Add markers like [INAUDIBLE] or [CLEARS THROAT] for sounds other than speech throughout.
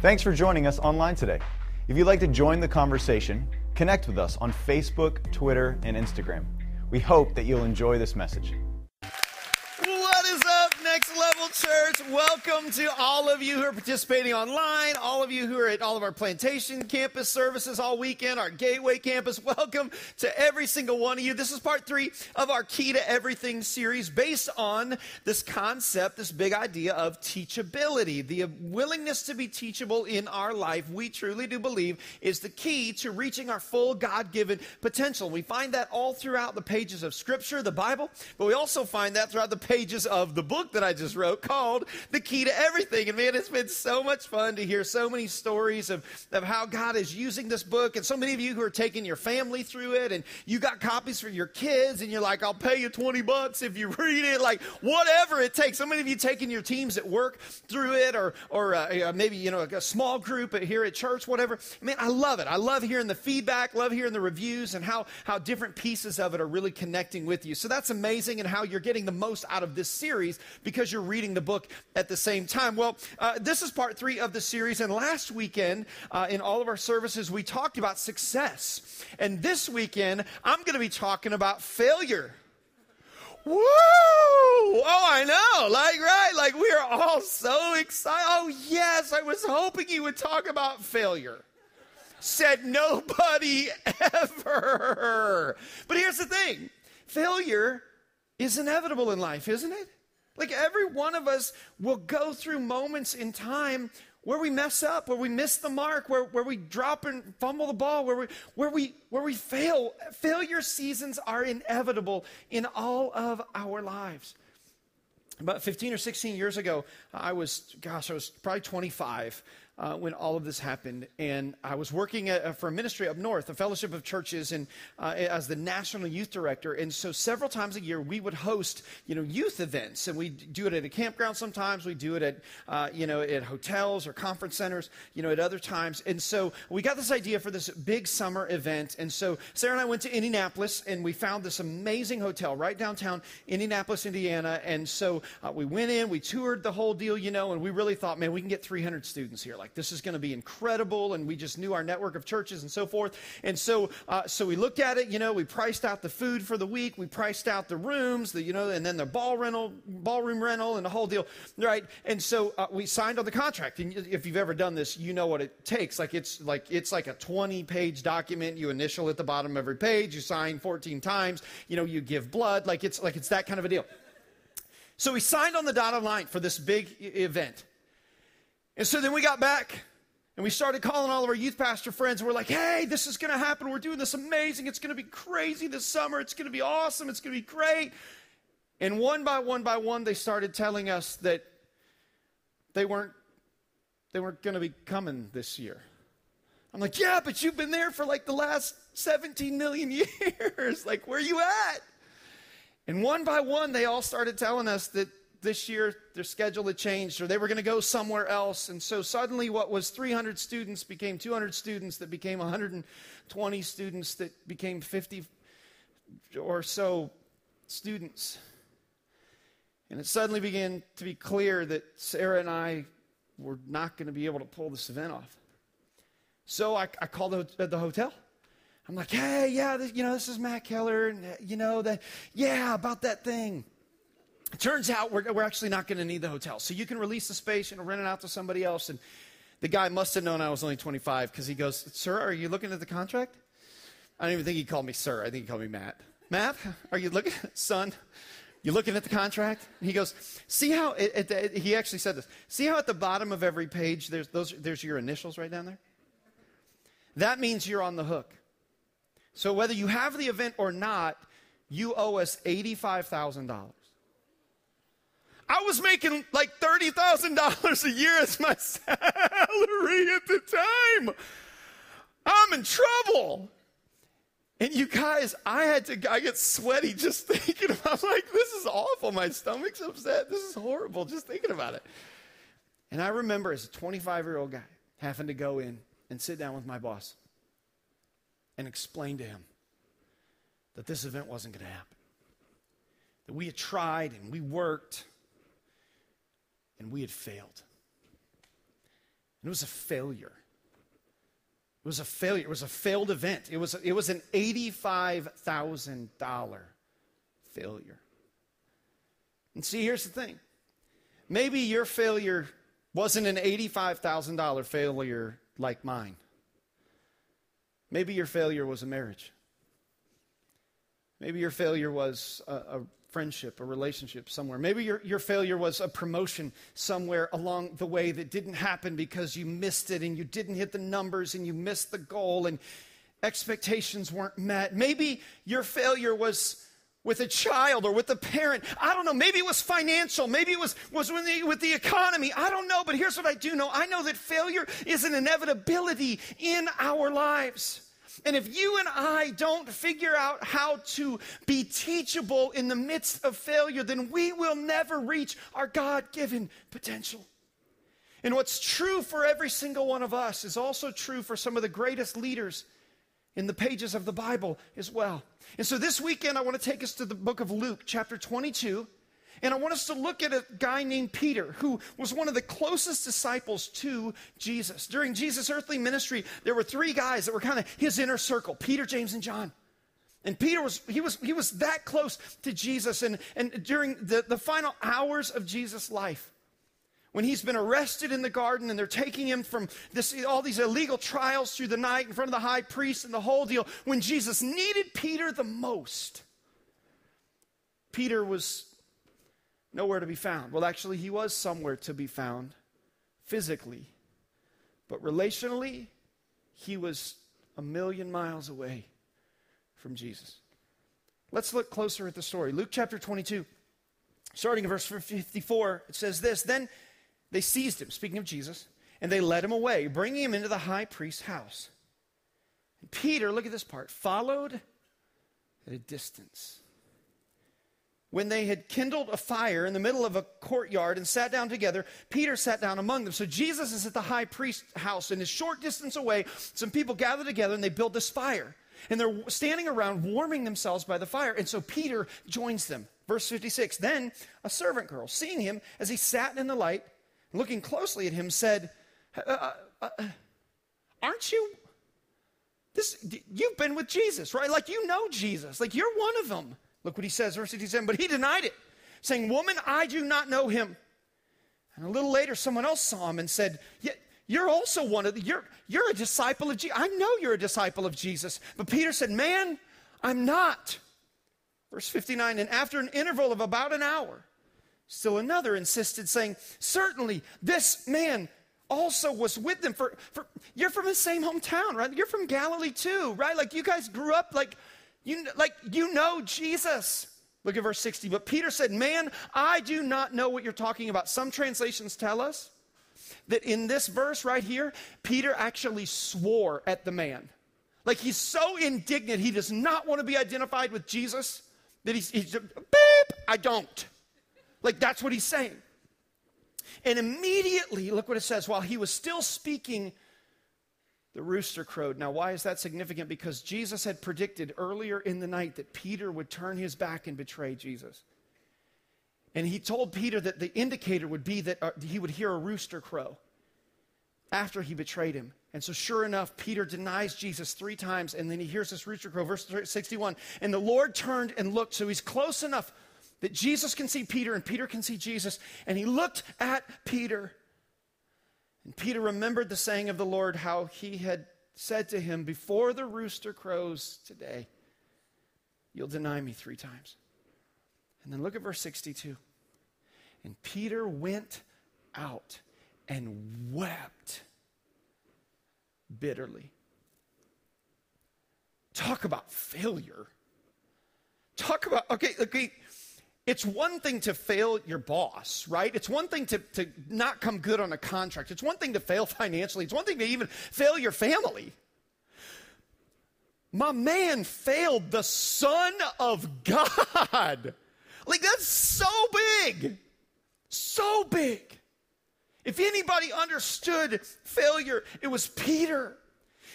Thanks for joining us online today. If you'd like to join the conversation, connect with us on Facebook, Twitter, and Instagram. We hope that you'll enjoy this message. Church? Welcome to all of you who are participating online, all of you who are at all of our plantation campus services all weekend, our Gateway campus. [LAUGHS] Welcome to every single one of you. This is part three of our Key to Everything series based on this concept, this big idea of teachability. The willingness to be teachable in our life, we truly do believe, is the key to reaching our full God given potential. We find that all throughout the pages of Scripture, the Bible, but we also find that throughout the pages of the book that I just wrote called The Key to Everything. And man, it's been so much fun to hear so many stories of, of how God is using this book. And so many of you who are taking your family through it, and you got copies for your kids, and you're like, I'll pay you 20 bucks if you [LAUGHS] read it, like whatever it takes. So many of you taking your teams at work through it, or, or uh, maybe, you know, a small group here at church, whatever. Man, I love it. I love hearing the feedback, love hearing the reviews, and how, how different pieces of it are really connecting with you. So that's amazing, and how you're getting the most out of this series because you're reading the book at the same time. Well, uh, this is part three of the series, and last weekend uh, in all of our services, we talked about success. And this weekend, I'm going to be talking about failure. Woo! Oh, I know. Like, right? Like, we are all so excited. Oh, yes, I was hoping you would talk about failure. Said nobody ever. But here's the thing failure is inevitable in life, isn't it? Like every one of us will go through moments in time where we mess up, where we miss the mark, where, where we drop and fumble the ball, where we, where, we, where we fail. Failure seasons are inevitable in all of our lives. About 15 or 16 years ago, I was, gosh, I was probably 25 uh, when all of this happened. And I was working at, uh, for a ministry up north, a fellowship of churches, and uh, as the national youth director. And so several times a year, we would host, you know, youth events. And we do it at a campground sometimes. We do it at, uh, you know, at hotels or conference centers, you know, at other times. And so we got this idea for this big summer event. And so Sarah and I went to Indianapolis, and we found this amazing hotel right downtown Indianapolis, Indiana. And so uh, we went in, we toured the whole deal, you know, and we really thought, man, we can get 300 students here. Like, like this is going to be incredible and we just knew our network of churches and so forth. And so uh, so we looked at it you know we priced out the food for the week we priced out the rooms the you know and then the ball rental ballroom rental and the whole deal right? And so uh, we signed on the contract. And if you've ever done this you know what it takes. Like it's like it's like a 20 page document you initial at the bottom of every page you sign 14 times you know you give blood. Like it's like it's that kind of a deal. So we signed on the dotted line for this big event and so then we got back and we started calling all of our youth pastor friends. And we're like, hey, this is going to happen. We're doing this amazing. It's going to be crazy this summer. It's going to be awesome. It's going to be great. And one by one by one, they started telling us that they weren't, they weren't going to be coming this year. I'm like, yeah, but you've been there for like the last 17 million [LAUGHS] years. like, where are you at? And one by one, they all started telling us that this year their schedule had changed or they were going to go somewhere else. And so suddenly, what was 300 students became 200 students, that became 120 students, that became 50 or so students. And it suddenly began to be clear that Sarah and I were not going to be able to pull this event off. So I, I called the, the hotel. I'm like, hey, yeah, this, you know, this is Matt Keller, and uh, you know that, yeah, about that thing. It turns out we're, we're actually not going to need the hotel. So you can release the space and rent it out to somebody else. And the guy must have known I was only 25 because he goes, Sir, are you looking at the contract? I don't even think he called me sir. I think he called me Matt. Matt, are you looking, [LAUGHS] son? You looking at the contract? And he goes, see how, it, it, it, he actually said this. See how at the bottom of every page, there's, those, there's your initials right down there? That means you're on the hook. So whether you have the event or not, you owe us $85,000. I was making like $30,000 a year as my [LAUGHS] salary at the time. I'm in trouble. And you guys, I had to, I get sweaty just [LAUGHS] thinking about, I'm like, this is awful. My stomach's upset. This is horrible just thinking about it. And I remember as a 25 year old guy having to go in and sit down with my boss and explain to him that this event wasn't going to happen. That we had tried and we worked and we had failed. it was a failure. It was a failure. It was a failed event. It was, it was an $85,000 failure. And see, here's the thing maybe your failure wasn't an $85,000 failure like mine. Maybe your failure was a marriage. Maybe your failure was a, a, friendship, a relationship somewhere. Maybe your, your failure was a promotion somewhere along the way that didn't happen because you missed it and you didn't hit the numbers and you missed the goal and expectations weren't met. Maybe your failure was with a child or with a parent. I don't know. Maybe it was financial. Maybe it was, was with, the, with the economy. I don't know. But here's what I do know I know that failure is an inevitability in our lives. And if you and I don't figure out how to be teachable in the midst of failure, then we will never reach our God given potential. And what's true for every single one of us is also true for some of the greatest leaders in the pages of the Bible as well. And so this weekend, I want to take us to the book of Luke, chapter 22. And I want us to look at a guy named Peter, who was one of the closest disciples to Jesus. During Jesus' earthly ministry, there were three guys that were kind of his inner circle Peter, James, and John. And Peter was he was he was that close to Jesus. And, and during the, the final hours of Jesus' life, when he's been arrested in the garden and they're taking him from this, all these illegal trials through the night in front of the high priest and the whole deal, when Jesus needed Peter the most, Peter was nowhere to be found. Well, actually, he was somewhere to be found physically, but relationally, he was a million miles away from Jesus. Let's look closer at the story. Luke chapter 22, starting in verse 54, it says this Then they seized him, speaking of Jesus, and they led him away, bringing him into the high priest's house. And Peter, look at this part, followed at a distance. When they had kindled a fire in the middle of a courtyard and sat down together, Peter sat down among them. So Jesus is at the high priest's house, and a short distance away, some people gather together and they build this fire. And they're standing around warming themselves by the fire. And so Peter joins them. Verse 56 Then a servant girl, seeing him as he sat in the light, looking closely at him, said, uh, uh, uh, Aren't you? This, you've been with Jesus, right? Like you know Jesus. Like you're one of them. Look what he says, verse 67. But he denied it, saying, Woman, I do not know him. And a little later, someone else saw him and said, You're also one of the, you're, you're a disciple of Jesus. I know you're a disciple of Jesus. But Peter said, Man, I'm not. Verse 59. And after an interval of about an hour, Still another insisted, saying, Certainly, this man also was with them. For, for you're from the same hometown, right? You're from Galilee too, right? Like you guys grew up like you like you know Jesus. Look at verse 60. But Peter said, Man, I do not know what you're talking about. Some translations tell us that in this verse right here, Peter actually swore at the man. Like he's so indignant, he does not want to be identified with Jesus that he's, he's beep, I don't. Like that's what he's saying. And immediately, look what it says, while he was still speaking, the rooster crowed. Now, why is that significant? Because Jesus had predicted earlier in the night that Peter would turn his back and betray Jesus. And he told Peter that the indicator would be that uh, he would hear a rooster crow after he betrayed him. And so, sure enough, Peter denies Jesus three times, and then he hears this rooster crow. Verse 61 And the Lord turned and looked, so he's close enough that Jesus can see Peter and Peter can see Jesus. And he looked at Peter. And Peter remembered the saying of the Lord, how he had said to him, Before the rooster crows today, you'll deny me three times. And then look at verse 62. And Peter went out and wept bitterly. Talk about failure. Talk about, okay, okay, it's one thing to fail your boss, right? It's one thing to, to not come good on a contract. It's one thing to fail [LAUGHS] financially. It's one thing to even fail your family. My man failed the Son of God. [LAUGHS] Like, that's so big. So big. If anybody understood failure, it was Peter.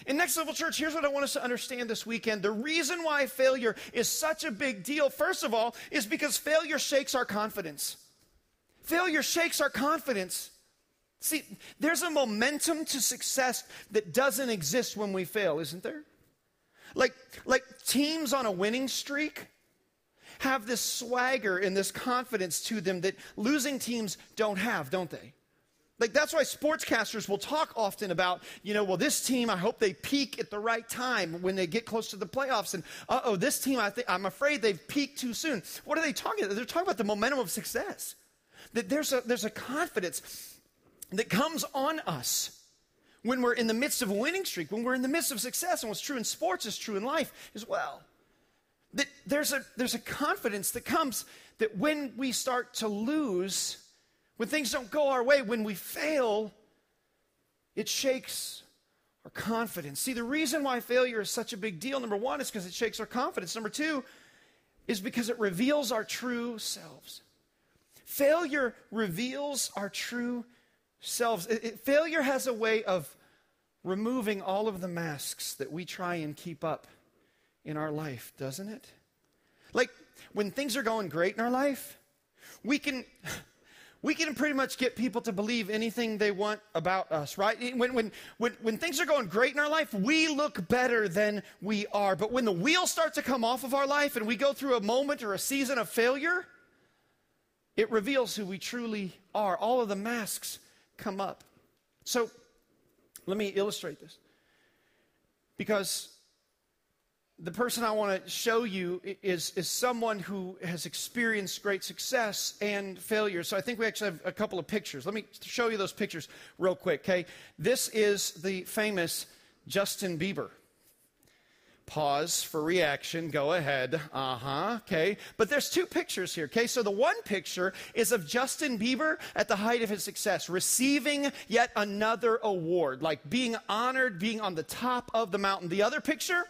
In Next Level Church, here's what I want us to understand this weekend. The reason why failure is such a big deal, first of all, is because failure shakes our confidence. Failure shakes our confidence. See, there's a momentum to success that doesn't exist when we fail, isn't there? Like, like teams on a winning streak have this swagger and this confidence to them that losing teams don't have, don't they? Like that's why sportscasters will talk often about, you know, well, this team, I hope they peak at the right time when they get close to the playoffs. And uh oh, this team, I think I'm afraid they've peaked too soon. What are they talking about? They're talking about the momentum of success. That there's a there's a confidence that comes on us when we're in the midst of a winning streak, when we're in the midst of success, and what's true in sports is true in life as well. That there's a there's a confidence that comes that when we start to lose when things don't go our way, when we fail, it shakes our confidence. See, the reason why failure is such a big deal, number one, is because it shakes our confidence. Number two, is because it reveals our true selves. Failure reveals our true selves. It, it, failure has a way of removing all of the masks that we try and keep up in our life, doesn't it? Like when things are going great in our life, we can we can pretty much get people to believe anything they want about us, right? When, when, when, when things are going great in our life, we look better than we are. But when the wheels start to come off of our life and we go through a moment or a season of failure, it reveals who we truly are. All of the masks come up. So let me illustrate this. Because the person I want to show you is, is someone who has experienced great success and failure. So I think we actually have a couple of pictures. Let me show you those pictures real quick, okay? This is the famous Justin Bieber. Pause for reaction. Go ahead. Uh huh. Okay. But there's two pictures here. Okay. So the one picture is of Justin Bieber at the height of his success, receiving yet another award, like being honored, being on the top of the mountain. The other picture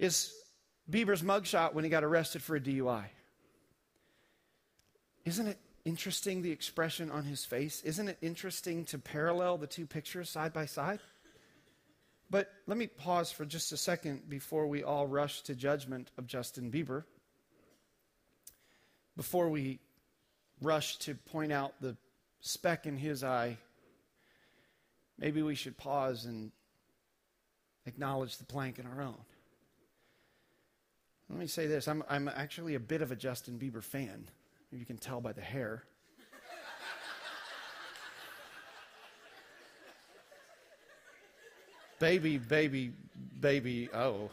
is Bieber's mugshot when he got arrested for a DUI. Isn't it interesting the expression on his face? Isn't it interesting to parallel the two pictures side by side? But let me pause for just a second before we all rush to judgment of Justin Bieber. Before we rush to point out the speck in his eye, maybe we should pause and acknowledge the plank in our own. Let me say this I'm, I'm actually a bit of a Justin Bieber fan. You can tell by the hair. baby, baby, baby, oh.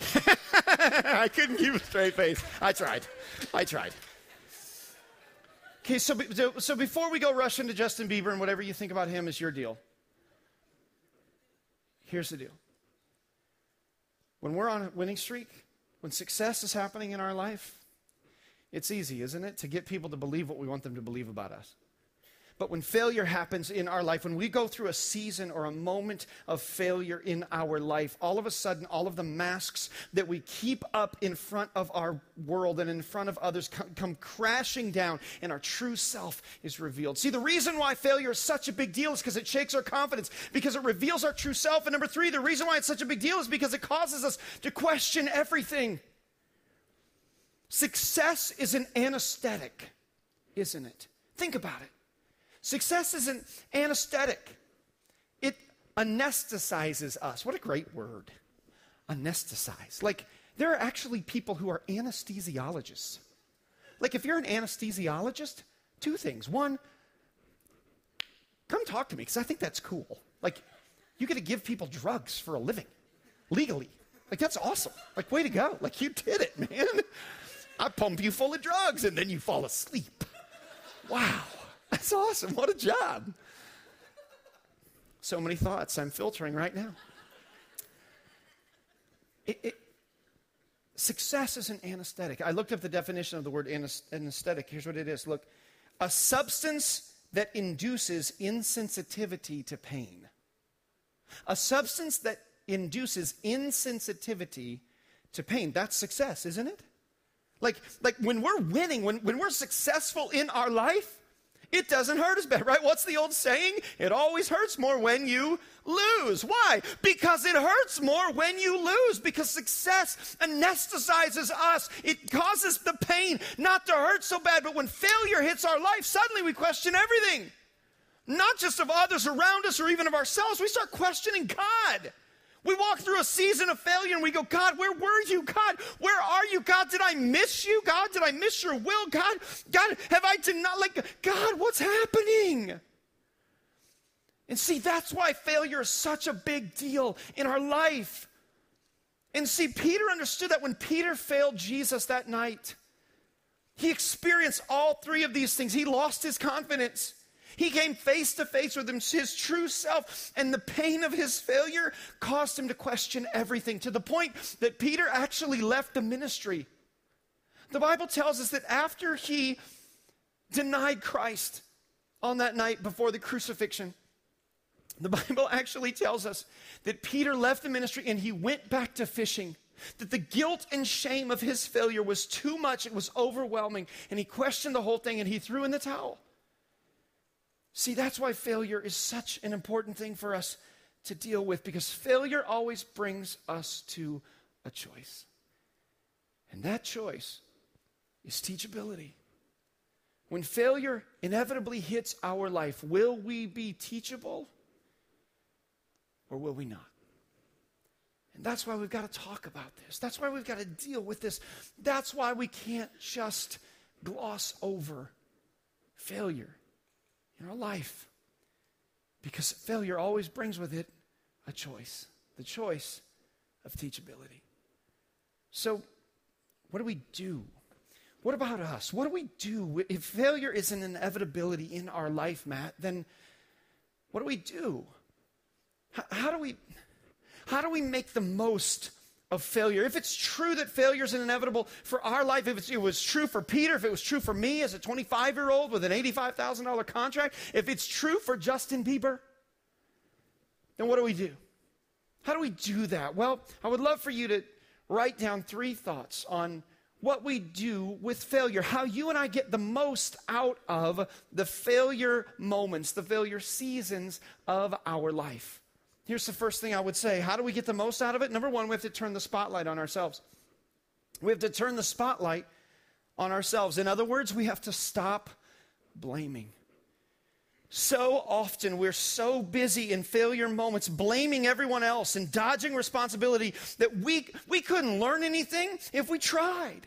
[LAUGHS] I couldn't keep a straight face. I tried. I tried. Okay, so, so before we go rush into Justin Bieber and whatever you think about him is your deal. Here's the deal when we're on a winning streak, when success is happening in our life, it's easy, isn't it, to get people to believe what we want them to believe about us. But when failure happens in our life, when we go through a season or a moment of failure in our life, all of a sudden, all of the masks that we keep up in front of our world and in front of others come, come crashing down, and our true self is revealed. See, the reason why failure is such a big deal is because it shakes our confidence, because it reveals our true self. And number three, the reason why it's such a big deal is because it causes us to question everything. Success is an anesthetic, isn't it? Think about it. Success is an anesthetic, it anesthetizes us. What a great word. Anesthetize. Like, there are actually people who are anesthesiologists. Like, if you're an anesthesiologist, two things. One, come talk to me because I think that's cool. Like, you get to give people drugs for a living legally. Like, that's awesome. Like, way to go. Like, you did it, man. I pump you full of drugs and then you fall asleep. Wow. That's awesome. What a job. So many thoughts I'm filtering right now. It, it, success is an anesthetic. I looked up the definition of the word anesthetic. Here's what it is look, a substance that induces insensitivity to pain. A substance that induces insensitivity to pain. That's success, isn't it? Like, like when we're winning, when, when we're successful in our life, It doesn't hurt as bad, right? What's the old saying? It always hurts more when you lose. Why? Because it hurts more when you lose, because success anesthetizes us. It causes the pain not to hurt so bad, but when failure hits our life, suddenly we question everything. Not just of others around us or even of ourselves, we start questioning God. We walk through a season of failure and we go, God, where were you? God, where are you? God, did I miss you? God, did I miss your will? God, God, have I denied? Like, God, what's happening? And see, that's why failure is such a big deal in our life. And see, Peter understood that when Peter failed Jesus that night, he experienced all three of these things. He lost his confidence. He came face to face with his true self, and the pain of his failure caused him to question everything to the point that Peter actually left the ministry. The Bible tells us that after he denied Christ on that night before the crucifixion, the Bible [LAUGHS] actually tells us that Peter left the ministry and he went back to fishing. That the guilt and shame of his failure was too much, it was overwhelming, and he questioned the whole thing and he threw in the towel. See, that's why failure is such an important thing for us to deal with because failure always brings us to a choice. And that choice is teachability. When failure inevitably hits our life, will we be teachable or will we not? And that's why we've got to talk about this. That's why we've got to deal with this. That's why we can't just gloss over failure in our life. Because failure always brings with it a choice the choice of teachability. So, what do we do? What about us? What do we do? If failure is an inevitability in our life, Matt, then what do we do? How, how do we how do we make the most of failure. If it's true that failure is inevitable for our life, if it was true for Peter, if it was true for me as a 25 year old with an $85,000 contract, if it's true for Justin Bieber, then what do we do? How do we do that? Well, I would love for you to write down three thoughts on what we do with failure, how you and I get the most out of the failure moments, the failure seasons of our life. Here's the first thing I would say. How do we get the most out of it? Number one, we have to turn the spotlight on ourselves. We have to turn the spotlight on ourselves. In other words, we have to stop blaming. So often we're so busy in failure moments, blaming everyone else and dodging responsibility that we, we couldn't learn anything if we tried.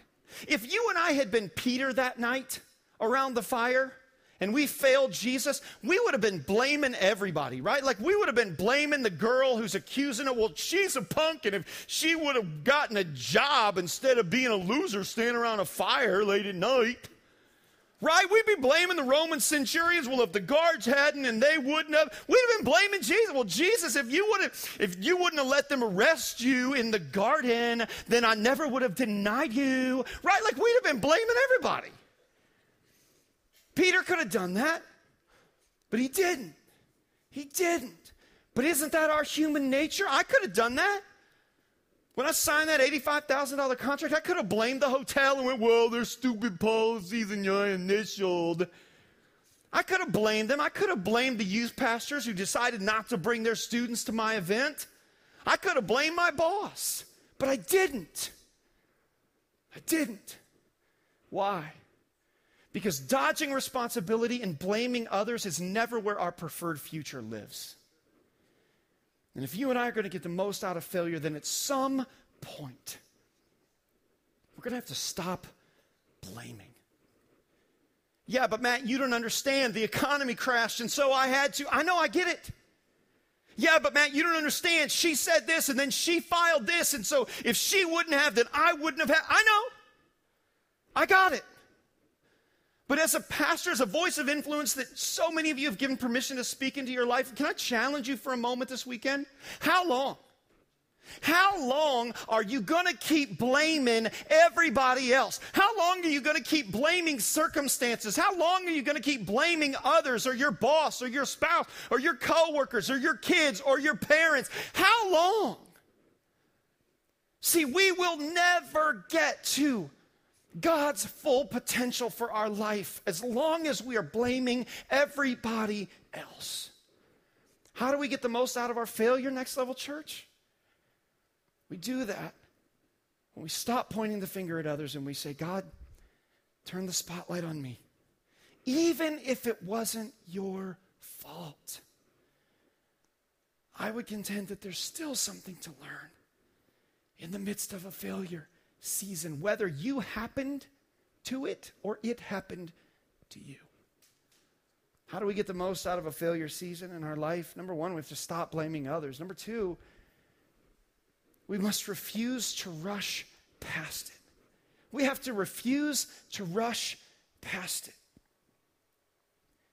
If you and I had been Peter that night around the fire, and we failed Jesus, we would have been blaming everybody, right? Like we would have been blaming the girl who's accusing her. Well, she's a punk, and if she would have gotten a job instead of being a loser standing around a fire late at night, right? We'd be blaming the Roman centurions. Well, if the guards hadn't and they wouldn't have, we'd have been blaming Jesus. Well, Jesus, if you would have, if you wouldn't have let them arrest you in the garden, then I never would have denied you, right? Like we'd have been blaming everybody. Peter could have done that, but he didn't. He didn't. But isn't that our human nature? I could have done that. When I signed that $85,000 contract, I could have blamed the hotel and went, well, there's stupid policies and you're initialed. I could have blamed them. I could have blamed the youth pastors who decided not to bring their students to my event. I could have blamed my boss, but I didn't. I didn't. Why? Because dodging responsibility and blaming others is never where our preferred future lives. And if you and I are going to get the most out of failure, then at some point, we're going to have to stop blaming. Yeah, but Matt, you don't understand. The economy crashed, and so I had to. I know, I get it. Yeah, but Matt, you don't understand. She said this, and then she filed this, and so if she wouldn't have, then I wouldn't have had. I know. I got it. But as a pastor, as a voice of influence that so many of you have given permission to speak into your life, can I challenge you for a moment this weekend? How long? How long are you going to keep blaming everybody else? How long are you going to keep blaming circumstances? How long are you going to keep blaming others or your boss or your spouse or your coworkers or your kids or your parents? How long? See, we will never get to God's full potential for our life as long as we are blaming everybody else. How do we get the most out of our failure, Next Level Church? We do that when we stop pointing the finger at others and we say, God, turn the spotlight on me, even if it wasn't your fault. I would contend that there's still something to learn in the midst of a failure season, whether you happened to it or it happened to you. How do we get the most out of a failure season in our life? Number one, we have to stop blaming others. Number two, we must refuse to rush past it. We have to refuse to rush past it.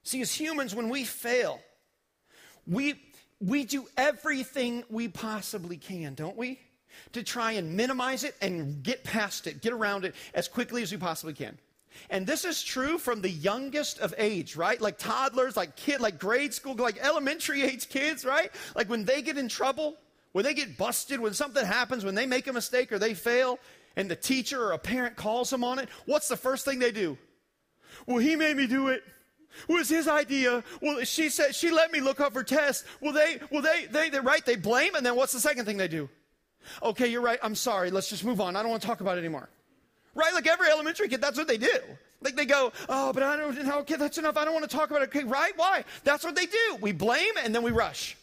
See, as humans, when we fail, we, we do everything we possibly can, don't we? To try and minimize it and get past it, get around it as quickly as we possibly can. And this is true from the youngest of age, right? Like toddlers, like kid, like grade school, like elementary age kids, right? Like when they get in trouble, when they get busted, when something happens, when they make a mistake or they fail, and the teacher or a parent calls them on it, what's the first thing they do? Well, he made me do it. It was his idea. Well, she said she let me look up her test. Well, they, well, they, they, they, right? They blame, and then what's the second thing they do? Okay, you're right. I'm sorry. Let's just move on. I don't want to talk about it anymore. Right? Like every elementary kid, that's what they do. Like they go, oh, but I don't know. Okay, that's enough. I don't want to talk about it. Okay, right? Why? That's what they do. We blame and then we rush.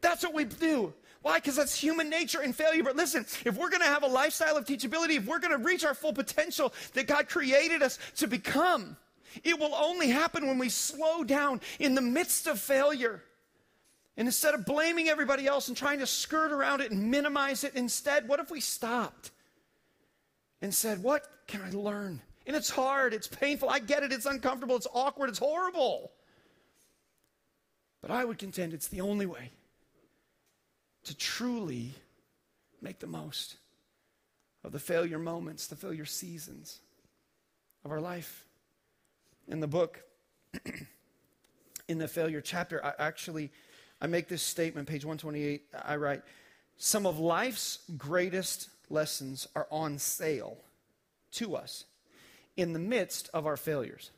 That's what we do. Why? Because that's human nature and failure. But listen, if we're going to have a lifestyle of teachability, if we're going to reach our full potential that God created us to become, it will only happen when we slow down in the midst of failure. And instead of blaming everybody else and trying to skirt around it and minimize it, instead, what if we stopped and said, What can I learn? And it's hard, it's painful, I get it, it's uncomfortable, it's awkward, it's horrible. But I would contend it's the only way to truly make the most of the failure moments, the failure seasons of our life. In the book, [CLEARS THROAT] in the failure chapter, I actually I make this statement, page 128. I write, Some of life's greatest lessons are on sale to us in the midst of our failures.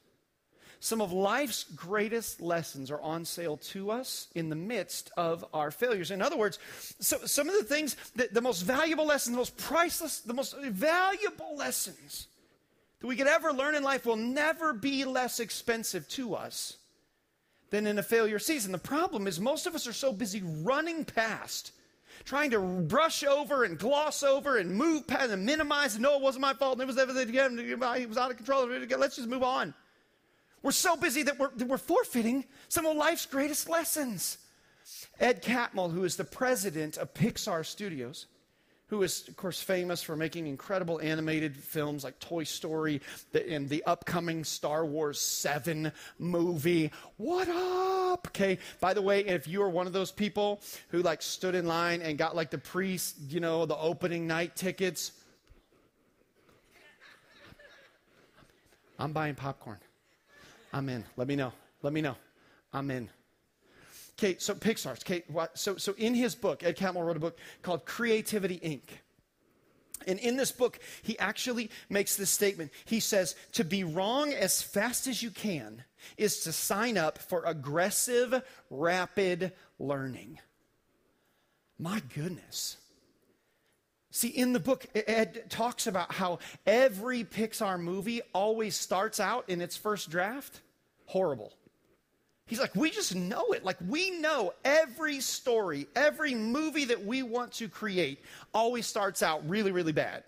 Some of life's greatest lessons are on sale to us in the midst of our failures. In other words, so, some of the things, that, the most valuable lessons, the most priceless, the most valuable lessons that we could ever learn in life will never be less expensive to us than in a failure season. The problem is, most of us are so busy running past trying to brush over and gloss over and move past and minimize and no, it wasn't my fault. It was everything again. He was out of control. Let's just move on. We're so busy that we're, that we're forfeiting some of life's greatest lessons. Ed Catmull, who is the president of Pixar Studios, who is, of course, famous for making incredible animated films like Toy Story and the upcoming Star Wars 7 movie. What up? Okay, by the way, if you are one of those people who like stood in line and got like the pre, you know, the opening night tickets, I'm buying popcorn. I'm in. Let me know. Let me know. I'm in. Okay, so Pixar's. What, so, so in his book, Ed Catmull wrote a book called Creativity Inc. And in this book, he actually makes this statement. He says, To be wrong as fast as you can is to sign up for aggressive, rapid learning. My goodness. See, in the book, Ed talks about how every Pixar movie always starts out in its first draft horrible. He's like, we just know it. Like, we know every story, every movie that we want to create always starts out really, really bad.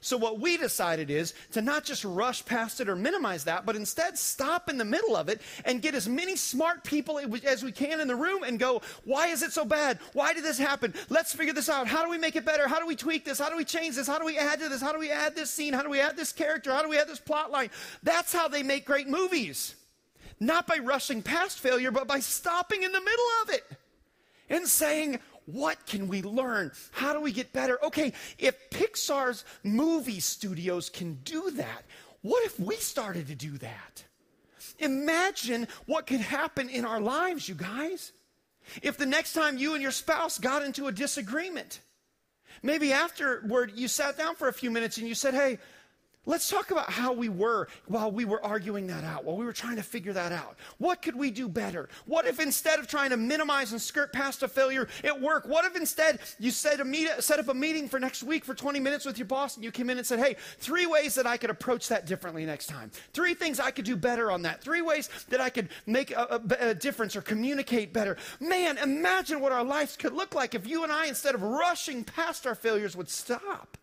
So, what we decided is to not just rush past it or minimize that, but instead stop in the middle of it and get as many smart people as we can in the room and go, why is it so bad? Why did this happen? Let's figure this out. How do we make it better? How do we tweak this? How do we change this? How do we add to this? How do we add this scene? How do we add this character? How do we add this plot line? That's how they make great movies. Not by rushing past failure, but by stopping in the middle of it and saying, what can we learn? How do we get better? Okay, if Pixar's movie studios can do that, what if we started to do that? Imagine what could happen in our lives, you guys. If the next time you and your spouse got into a disagreement, maybe afterward you sat down for a few minutes and you said, Hey, Let's talk about how we were while we were arguing that out, while we were trying to figure that out. What could we do better? What if instead of trying to minimize and skirt past a failure at work, what if instead you set, meet, set up a meeting for next week for 20 minutes with your boss and you came in and said, hey, three ways that I could approach that differently next time. Three things I could do better on that. Three ways that I could make a, a, a difference or communicate better. Man, imagine what our lives could look like if you and I, instead of rushing past our failures, would stop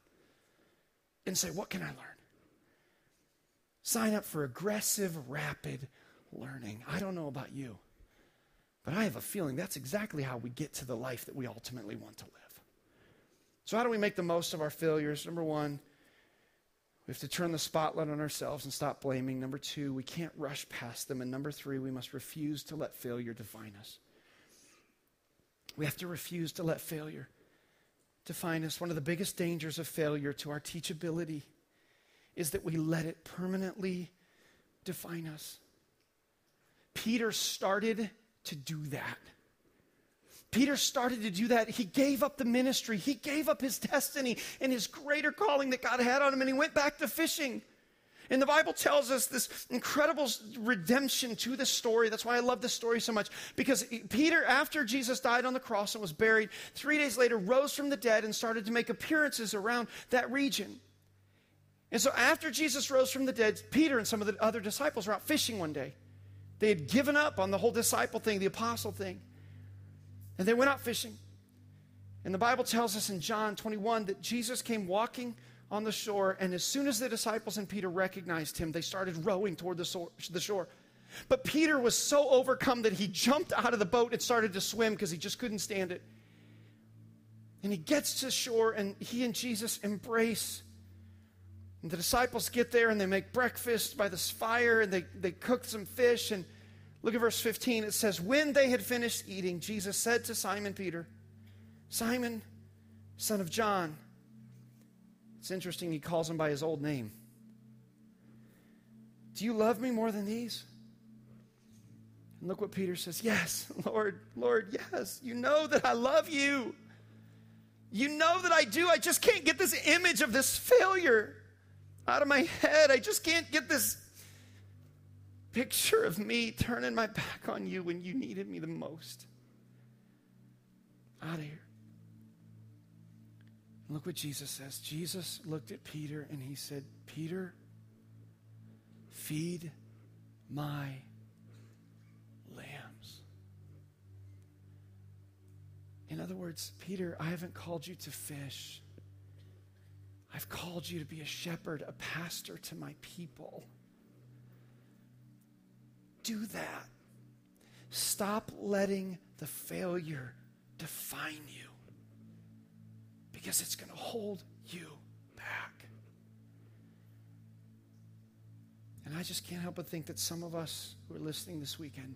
and say, what can I learn? Sign up for aggressive, rapid learning. I don't know about you, but I have a feeling that's exactly how we get to the life that we ultimately want to live. So, how do we make the most of our failures? Number one, we have to turn the spotlight on ourselves and stop blaming. Number two, we can't rush past them. And number three, we must refuse to let failure define us. We have to refuse to let failure define us. One of the biggest dangers of failure to our teachability is that we let it permanently define us. Peter started to do that. Peter started to do that. He gave up the ministry, he gave up his destiny and his greater calling that God had on him, and he went back to fishing. And the Bible tells us this incredible redemption to the story. That's why I love this story so much. Because Peter, after Jesus died on the cross and was buried, three days later rose from the dead and started to make appearances around that region. And so after Jesus rose from the dead, Peter and some of the other disciples were out fishing one day. They had given up on the whole disciple thing, the apostle thing. And they went out fishing. And the Bible tells us in John 21 that Jesus came walking on the shore, and as soon as the disciples and Peter recognized him, they started rowing toward the shore. But Peter was so overcome that he jumped out of the boat and started to swim because he just couldn't stand it. And he gets to shore, and he and Jesus embrace. And the disciples get there and they make breakfast by this fire and they, they cook some fish. And look at verse 15. It says, When they had finished eating, Jesus said to Simon Peter, Simon, son of John. It's interesting, he calls him by his old name. Do you love me more than these? And look what Peter says Yes, [LAUGHS] Lord, Lord, yes. You know that I love you. You know that I do. I just can't get this image of this failure out of my head. I just can't get this picture of me turning my back on you when you needed me the most. Out of here. Look what Jesus says. Jesus looked at Peter and he said, Peter, feed my lambs. In other words, Peter, I haven't called you to fish. I've called you to be a shepherd, a pastor to my people. Do that. Stop letting the failure define you because it's going to hold you back. And I just can't help but think that some of us who are listening this weekend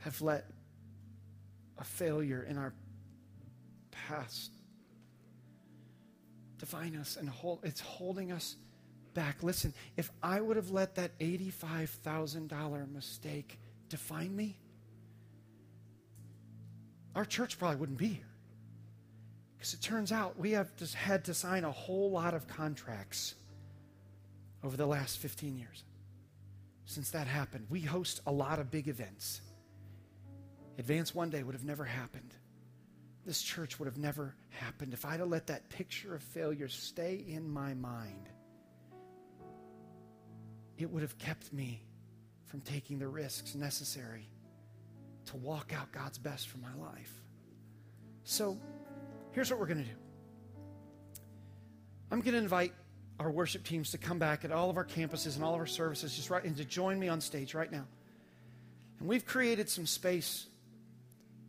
have let a failure in our past define us and hold, it's holding us back. Listen, if I would have let that $85,000 mistake define me, our church probably wouldn't be here. Because it turns out we have just had to sign a whole lot of contracts over the last 15 years. Since that happened, we host a lot of big events. Advance One Day would have never happened this church would have never happened if I'd have let that picture of failure stay in my mind. It would have kept me from taking the risks necessary to walk out God's best for my life. So here's what we're going to do I'm going to invite our worship teams to come back at all of our campuses and all of our services just right and to join me on stage right now. And we've created some space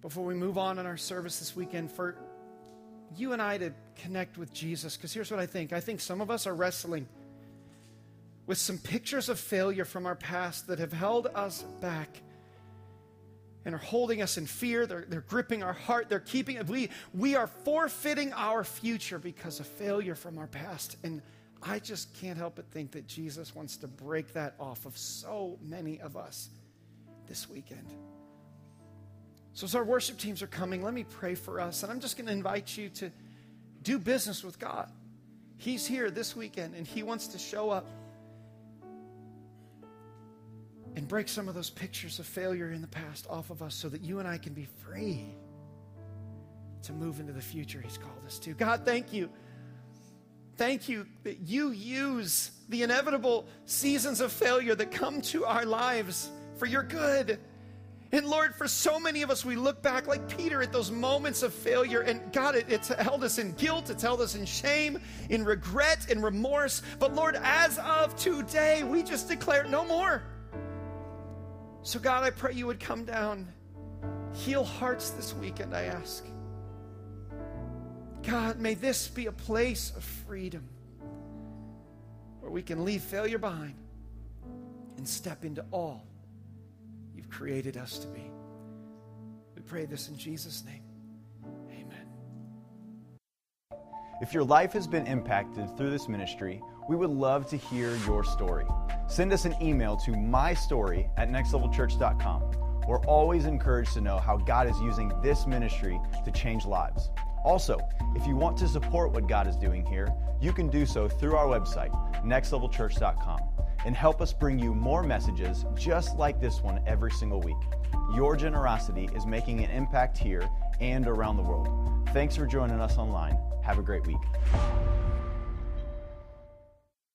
before we move on in our service this weekend for you and I to connect with Jesus. Because here's what I think I think some of us are wrestling with some pictures of failure from our past that have held us back and are holding us in fear. They're, they're gripping our heart. They're keeping we we are forfeiting our future because of failure from our past. And I just can't help but think that Jesus wants to break that off of so many of us this weekend. So, as our worship teams are coming, let me pray for us. And I'm just going to invite you to do business with God. He's here this weekend and He wants to show up and break some of those pictures of failure in the past off of us so that you and I can be free to move into the future He's called us to. God, thank you. Thank you that you use the inevitable seasons of failure that come to our lives for your good. And Lord, for so many of us, we look back like Peter at those moments of failure, and God, it, it's held us in guilt, it's held us in shame, in regret, in remorse. But Lord, as of today, we just declare no more. So, God, I pray you would come down, heal hearts this weekend, I ask. God, may this be a place of freedom where we can leave failure behind and step into all you've created us to be. We pray this in Jesus' name. Amen. If your life has been impacted through this ministry, we would love to hear your story. Send us an email to mystory at nextlevelchurch.com. We're always encouraged to know how God is using this ministry to change lives. Also, if you want to support what God is doing here, you can do so through our website, nextlevelchurch.com, and help us bring you more messages just like this one every single week. Your generosity is making an impact here and around the world. Thanks for joining us online. Have a great week.